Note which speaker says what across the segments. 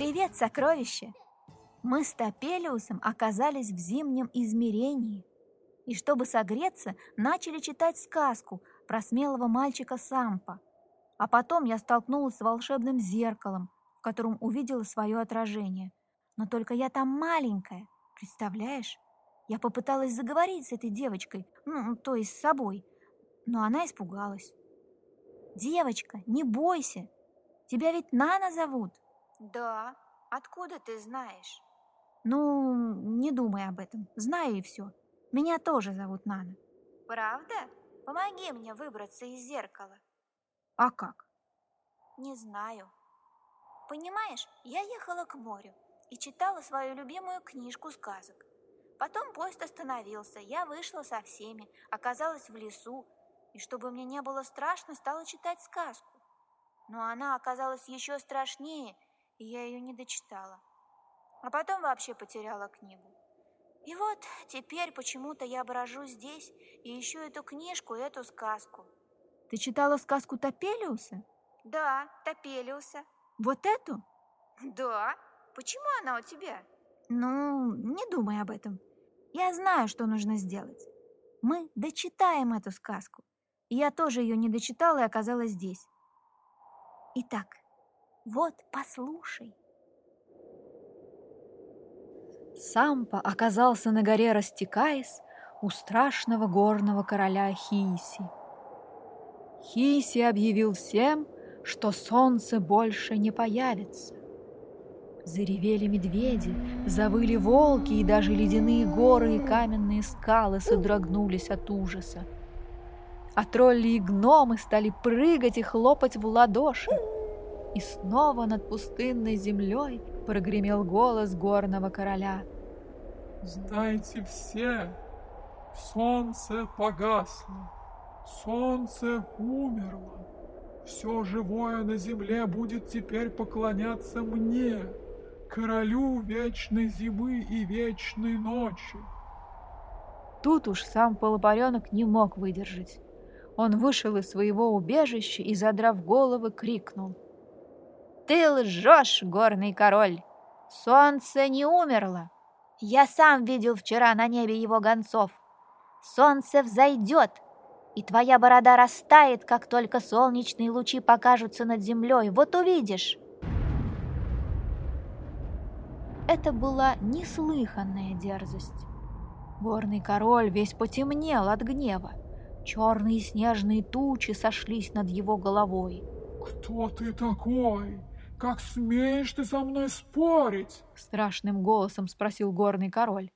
Speaker 1: Привет, сокровище! Мы с Топелиусом оказались в зимнем измерении. И чтобы согреться, начали читать сказку про смелого мальчика Сампа. А потом я столкнулась с волшебным зеркалом, в котором увидела свое отражение. Но только я там маленькая, представляешь? Я попыталась заговорить с этой девочкой, ну, то есть с собой, но она испугалась. «Девочка, не бойся! Тебя ведь Нана зовут!»
Speaker 2: Да, откуда ты знаешь?
Speaker 1: Ну, не думай об этом. Знаю и все. Меня тоже зовут Нана.
Speaker 2: Правда? Помоги мне выбраться из зеркала.
Speaker 1: А как?
Speaker 2: Не знаю. Понимаешь, я ехала к морю и читала свою любимую книжку сказок. Потом поезд остановился, я вышла со всеми, оказалась в лесу, и чтобы мне не было страшно, стала читать сказку. Но она оказалась еще страшнее – и я ее не дочитала. А потом вообще потеряла книгу. И вот теперь почему-то я брожу здесь и ищу эту книжку и эту сказку.
Speaker 1: Ты читала сказку Топелиуса?
Speaker 2: Да, Топелиуса.
Speaker 1: Вот эту?
Speaker 2: Да. Почему она у тебя?
Speaker 1: Ну, не думай об этом. Я знаю, что нужно сделать. Мы дочитаем эту сказку. И я тоже ее не дочитала и оказалась здесь. Итак, вот, послушай. Сампа оказался на горе Растекаясь у страшного горного короля Хиси. Хиси объявил всем, что солнце больше не появится. Заревели медведи, завыли волки, и даже ледяные горы и каменные скалы содрогнулись от ужаса. А тролли и гномы стали прыгать и хлопать в ладоши. И снова над пустынной землей прогремел голос горного короля.
Speaker 3: «Знайте все, солнце погасло, солнце умерло. Все живое на земле будет теперь поклоняться мне, королю вечной зимы и вечной ночи».
Speaker 1: Тут уж сам полупаренок не мог выдержать. Он вышел из своего убежища и, задрав головы, крикнул — ты лжешь, горный король. Солнце не умерло. Я сам видел вчера на небе его гонцов. Солнце взойдет, и твоя борода растает, как только солнечные лучи покажутся над землей. Вот увидишь. Это была неслыханная дерзость. Горный король весь потемнел от гнева. Черные снежные тучи сошлись над его головой.
Speaker 3: «Кто ты такой?» «Как смеешь ты со мной спорить?»
Speaker 1: Страшным голосом спросил горный король.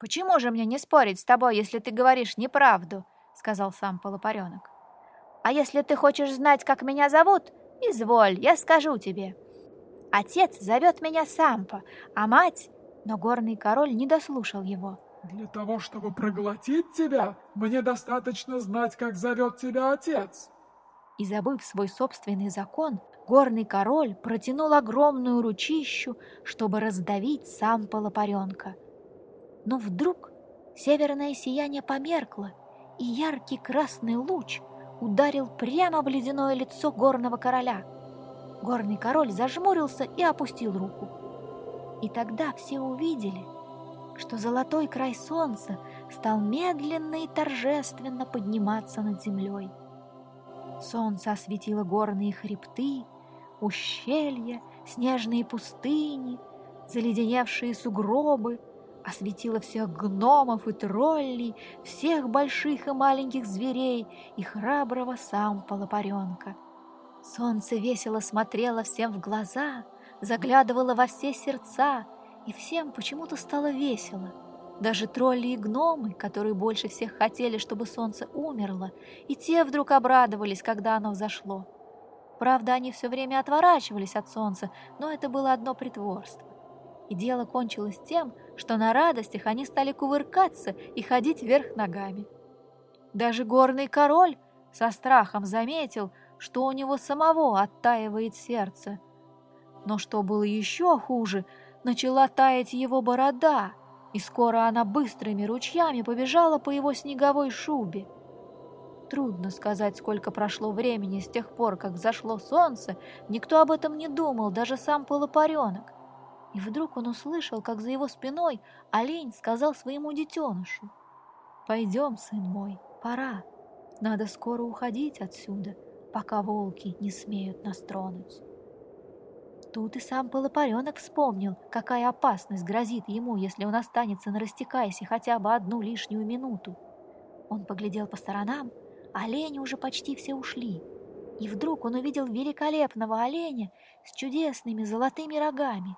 Speaker 1: «Почему же мне не спорить с тобой, если ты говоришь неправду?» Сказал сам полупаренок. «А если ты хочешь знать, как меня зовут, изволь, я скажу тебе. Отец зовет меня Сампа, а мать...» Но горный король не дослушал его.
Speaker 3: «Для того, чтобы проглотить тебя, мне достаточно знать, как зовет тебя отец!»
Speaker 1: И забыв свой собственный закон, горный король протянул огромную ручищу, чтобы раздавить сам полопаренка. Но вдруг северное сияние померкло, и яркий красный луч ударил прямо в ледяное лицо горного короля. Горный король зажмурился и опустил руку. И тогда все увидели, что золотой край солнца стал медленно и торжественно подниматься над землей. Солнце осветило горные хребты, ущелья, снежные пустыни, заледеневшие сугробы, осветила всех гномов и троллей, всех больших и маленьких зверей и храброго сам полопаренка. Солнце весело смотрело всем в глаза, заглядывало во все сердца, и всем почему-то стало весело. Даже тролли и гномы, которые больше всех хотели, чтобы солнце умерло, и те вдруг обрадовались, когда оно взошло. Правда, они все время отворачивались от солнца, но это было одно притворство. И дело кончилось тем, что на радостях они стали кувыркаться и ходить вверх ногами. Даже горный король со страхом заметил, что у него самого оттаивает сердце. Но что было еще хуже, начала таять его борода, и скоро она быстрыми ручьями побежала по его снеговой шубе. Трудно сказать, сколько прошло времени с тех пор, как зашло солнце, никто об этом не думал, даже сам полупаренок. И вдруг он услышал, как за его спиной олень сказал своему детенышу. «Пойдем, сын мой, пора. Надо скоро уходить отсюда, пока волки не смеют нас тронуть». Тут и сам полупаренок вспомнил, какая опасность грозит ему, если он останется на растекайся хотя бы одну лишнюю минуту. Он поглядел по сторонам, Олени уже почти все ушли. И вдруг он увидел великолепного оленя с чудесными золотыми рогами.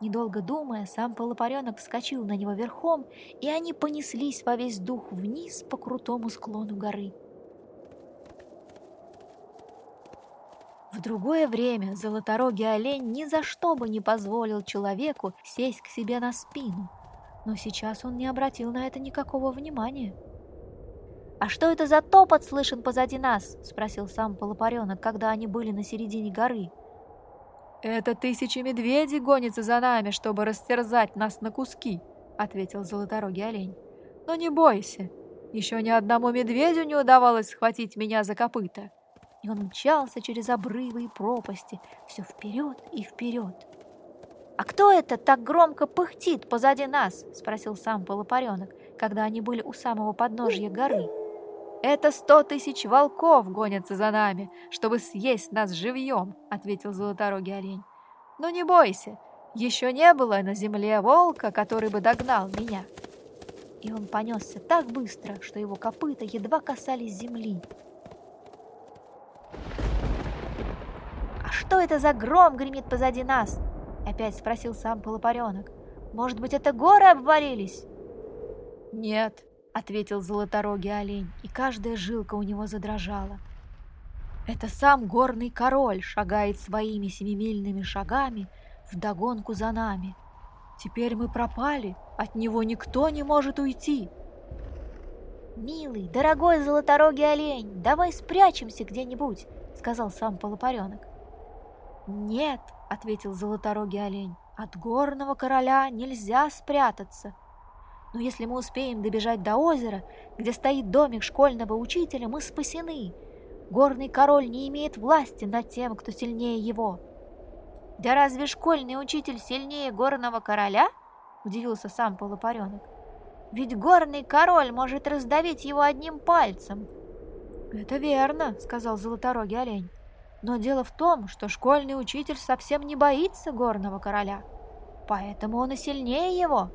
Speaker 1: Недолго думая, сам полупаренок вскочил на него верхом, и они понеслись во весь дух вниз по крутому склону горы. В другое время золоторогий олень ни за что бы не позволил человеку сесть к себе на спину, но сейчас он не обратил на это никакого внимания. «А что это за топот слышен позади нас?» — спросил сам полупаренок, когда они были на середине горы. «Это тысячи медведей гонятся за нами, чтобы растерзать нас на куски», — ответил золоторогий олень. «Но не бойся, еще ни одному медведю не удавалось схватить меня за копыта». И он мчался через обрывы и пропасти, все вперед и вперед.
Speaker 2: «А кто это так громко пыхтит позади нас?» — спросил сам полупаренок, когда они были у самого подножья горы.
Speaker 1: «Это сто тысяч волков гонятся за нами, чтобы съесть нас живьем», — ответил золоторогий олень. «Но не бойся, еще не было на земле волка, который бы догнал меня». И он понесся так быстро, что его копыта едва касались земли.
Speaker 2: Что это за гром гремит позади нас?» — опять спросил сам полупаренок. «Может быть, это горы обвалились?»
Speaker 1: «Нет», ответил золоторогий олень, и каждая жилка у него задрожала. Это сам горный король шагает своими семимильными шагами вдогонку за нами. Теперь мы пропали, от него никто не может уйти.
Speaker 2: «Милый, дорогой золоторогий олень, давай спрячемся где-нибудь», — сказал сам полупаренок.
Speaker 1: «Нет», — ответил золоторогий олень, — «от горного короля нельзя спрятаться. Но если мы успеем добежать до озера, где стоит домик школьного учителя, мы спасены. Горный король не имеет власти над тем, кто сильнее его.
Speaker 2: «Да разве школьный учитель сильнее горного короля?» – удивился сам полупаренок. «Ведь горный король может раздавить его одним пальцем».
Speaker 1: «Это верно», – сказал золоторогий олень. «Но дело в том, что школьный учитель совсем не боится горного короля, поэтому он и сильнее его».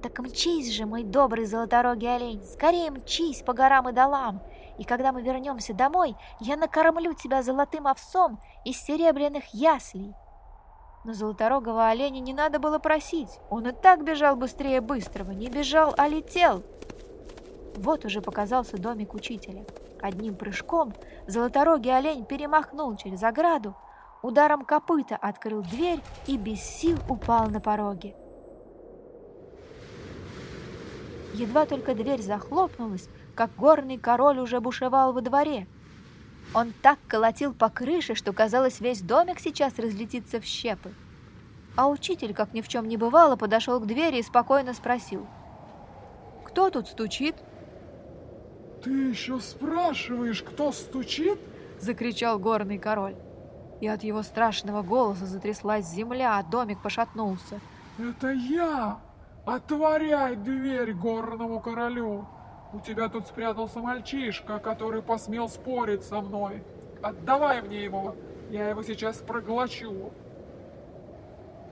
Speaker 2: Так мчись же, мой добрый золоторогий олень, скорее мчись по горам и долам, и когда мы вернемся домой, я накормлю тебя золотым овсом из серебряных яслей.
Speaker 1: Но золоторогого оленя не надо было просить, он и так бежал быстрее быстрого, не бежал, а летел. Вот уже показался домик учителя. Одним прыжком золоторогий олень перемахнул через ограду, ударом копыта открыл дверь и без сил упал на пороге. Едва только дверь захлопнулась, как горный король уже бушевал во дворе. Он так колотил по крыше, что казалось, весь домик сейчас разлетится в щепы. А учитель, как ни в чем не бывало, подошел к двери и спокойно спросил. «Кто тут стучит?»
Speaker 3: «Ты еще спрашиваешь, кто стучит?»
Speaker 1: — закричал горный король. И от его страшного голоса затряслась земля, а домик пошатнулся.
Speaker 3: «Это я!» «Отворяй дверь горному королю! У тебя тут спрятался мальчишка, который посмел спорить со мной. Отдавай мне его, я его сейчас проглочу!»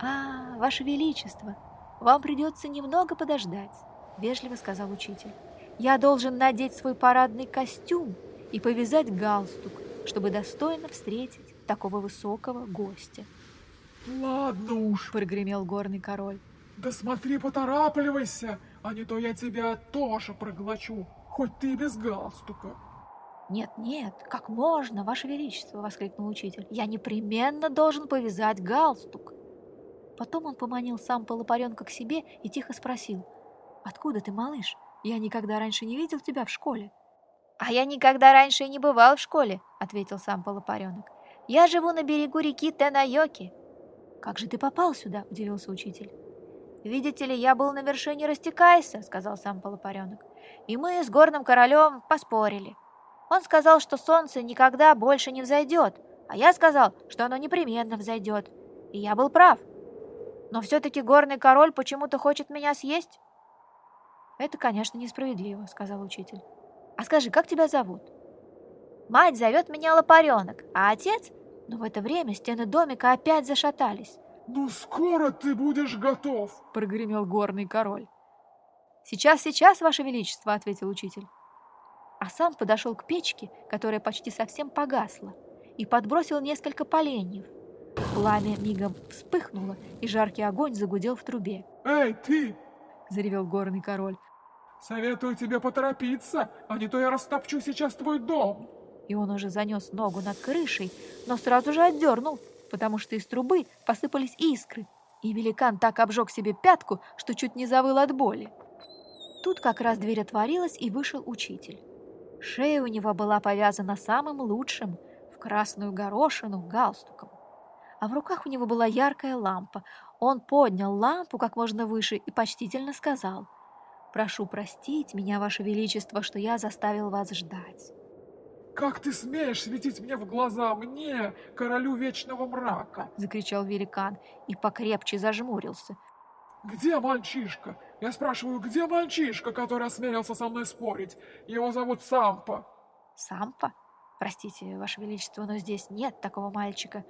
Speaker 1: «А, ваше величество, вам придется немного подождать», — вежливо сказал учитель. «Я должен надеть свой парадный костюм и повязать галстук, чтобы достойно встретить такого высокого гостя».
Speaker 3: «Ладно уж», —
Speaker 1: прогремел горный король.
Speaker 3: Да смотри, поторапливайся, а не то я тебя тоже проглочу, хоть ты без галстука.
Speaker 1: «Нет, нет, как можно, Ваше Величество!» — воскликнул учитель. «Я непременно должен повязать галстук!» Потом он поманил сам полупаренка к себе и тихо спросил. «Откуда ты, малыш? Я никогда раньше не видел тебя в школе».
Speaker 2: «А я никогда раньше и не бывал в школе», — ответил сам полупаренок. «Я живу на берегу реки Тенайоки».
Speaker 1: «Как же ты попал сюда?» — удивился учитель.
Speaker 2: «Видите ли, я был на вершине Растекайса», — сказал сам полупаренок.
Speaker 1: и мы с горным королем поспорили. Он сказал, что солнце никогда больше не взойдет, а я сказал, что оно непременно взойдет. И я был прав. Но все-таки горный король почему-то хочет меня съесть. Это, конечно, несправедливо, сказал учитель. А скажи, как тебя зовут? Мать зовет меня Лопаренок, а отец... Но в это время стены домика опять зашатались.
Speaker 3: «Ну скоро ты будешь готов!»
Speaker 1: — прогремел горный король. «Сейчас, сейчас, Ваше Величество!» — ответил учитель. А сам подошел к печке, которая почти совсем погасла, и подбросил несколько поленьев. Пламя мигом вспыхнуло, и жаркий огонь загудел в трубе.
Speaker 3: «Эй, ты!»
Speaker 1: — заревел горный король.
Speaker 3: «Советую тебе поторопиться, а не то я растопчу сейчас твой дом!»
Speaker 1: И он уже занес ногу над крышей, но сразу же отдернул, потому что из трубы посыпались искры, и великан так обжег себе пятку, что чуть не завыл от боли. Тут как раз дверь отворилась, и вышел учитель. Шея у него была повязана самым лучшим, в красную горошину, галстуком. А в руках у него была яркая лампа. Он поднял лампу как можно выше и почтительно сказал, «Прошу простить меня, Ваше Величество, что я заставил вас ждать».
Speaker 3: «Как ты смеешь светить мне в глаза, мне, королю вечного мрака?»
Speaker 1: — закричал великан и покрепче зажмурился.
Speaker 3: «Где мальчишка? Я спрашиваю, где мальчишка, который осмелился со мной спорить? Его зовут Сампа».
Speaker 1: «Сампа? Простите, Ваше Величество, но здесь нет такого мальчика.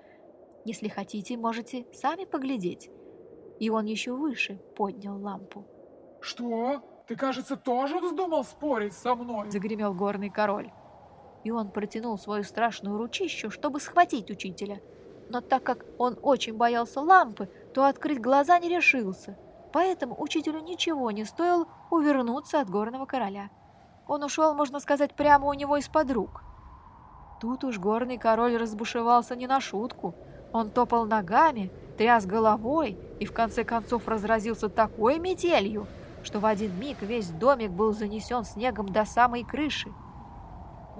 Speaker 1: Если хотите, можете сами поглядеть». И он еще выше поднял лампу.
Speaker 3: «Что? Ты, кажется, тоже вздумал спорить со мной?»
Speaker 1: — загремел горный король и он протянул свою страшную ручищу, чтобы схватить учителя. Но так как он очень боялся лампы, то открыть глаза не решился, поэтому учителю ничего не стоило увернуться от горного короля. Он ушел, можно сказать, прямо у него из-под рук. Тут уж горный король разбушевался не на шутку. Он топал ногами, тряс головой и в конце концов разразился такой метелью, что в один миг весь домик был занесен снегом до самой крыши.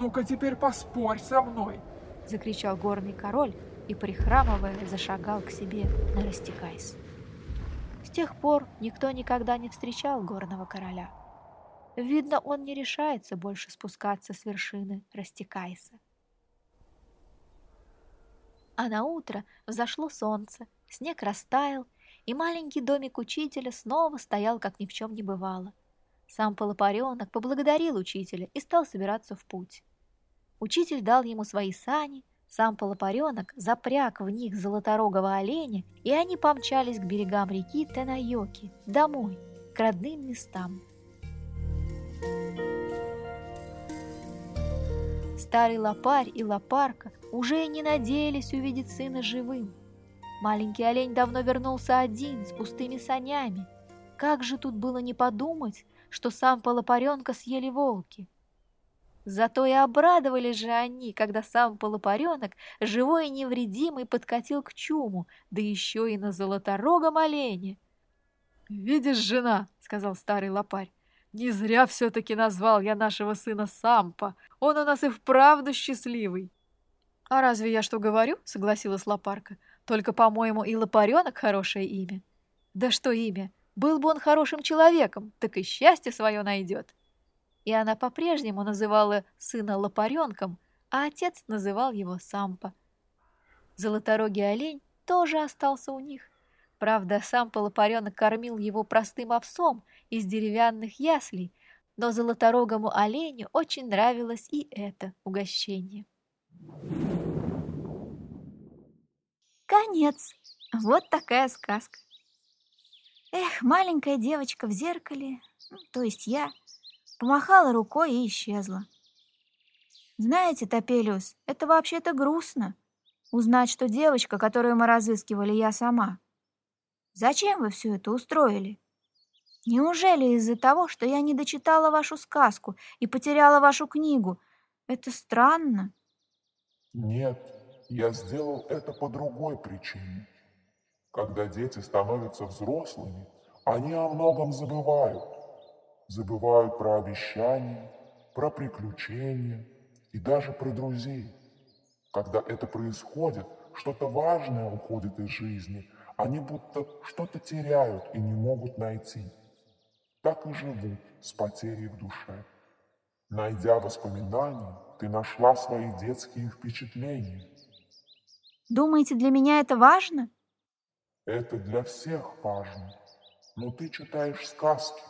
Speaker 3: «Ну-ка теперь поспорь со мной!»
Speaker 1: — закричал горный король и, прихрамывая, зашагал к себе на Растекайс. С тех пор никто никогда не встречал горного короля. Видно, он не решается больше спускаться с вершины Растекайса. А на утро взошло солнце, снег растаял, и маленький домик учителя снова стоял, как ни в чем не бывало. Сам полопаренок поблагодарил учителя и стал собираться в путь. Учитель дал ему свои сани, сам полопаренок запряг в них золоторогого оленя, и они помчались к берегам реки Тенайоки, домой, к родным местам. Старый лопарь и лопарка уже не надеялись увидеть сына живым. Маленький олень давно вернулся один, с пустыми санями. Как же тут было не подумать, что сам полопаренка съели волки? Зато и обрадовались же они, когда сам полупаренок, живой и невредимый, подкатил к чуму, да еще и на золоторогом олене. «Видишь, жена», — сказал старый лопарь, — «не зря все-таки назвал я нашего сына Сампа. Он у нас и вправду счастливый». «А разве я что говорю?» — согласилась лопарка. «Только, по-моему, и лопаренок хорошее имя». «Да что имя? Был бы он хорошим человеком, так и счастье свое найдет» и она по-прежнему называла сына Лопаренком, а отец называл его Сампа. Золоторогий олень тоже остался у них. Правда, Сампа Лопаренок кормил его простым овсом из деревянных яслей, но золоторогому оленю очень нравилось и это угощение.
Speaker 2: Конец. Вот такая сказка. Эх, маленькая девочка в зеркале, то есть я, помахала рукой и исчезла. Знаете, Топелиус, это вообще-то грустно. Узнать, что девочка, которую мы разыскивали, я сама. Зачем вы все это устроили? Неужели из-за того, что я не дочитала вашу сказку и потеряла вашу книгу? Это странно.
Speaker 4: Нет, я сделал это по другой причине. Когда дети становятся взрослыми, они о многом забывают забывают про обещания, про приключения и даже про друзей. Когда это происходит, что-то важное уходит из жизни, они будто что-то теряют и не могут найти. так и живут с потерей в душе. Найдя воспоминания, ты нашла свои детские впечатления.
Speaker 1: Думаете, для меня это важно?
Speaker 4: Это для всех важно. Но ты читаешь сказки,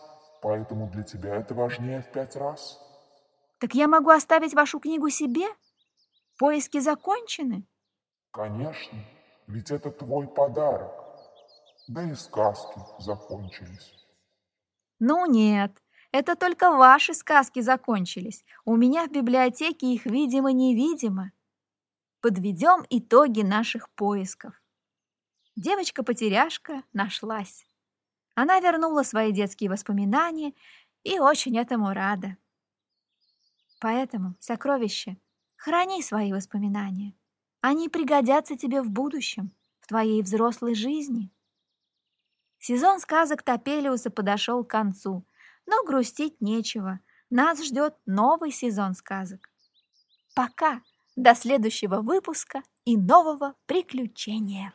Speaker 4: поэтому для тебя это важнее в пять раз.
Speaker 1: Так я могу оставить вашу книгу себе? Поиски закончены?
Speaker 4: Конечно, ведь это твой подарок. Да и сказки закончились.
Speaker 1: Ну нет, это только ваши сказки закончились. У меня в библиотеке их видимо-невидимо. Подведем итоги наших поисков. Девочка-потеряшка нашлась. Она вернула свои детские воспоминания и очень этому рада. Поэтому, сокровище, храни свои воспоминания. Они пригодятся тебе в будущем, в твоей взрослой жизни. Сезон сказок Топелиуса подошел к концу, но грустить нечего. Нас ждет новый сезон сказок. Пока! До следующего выпуска и нового приключения!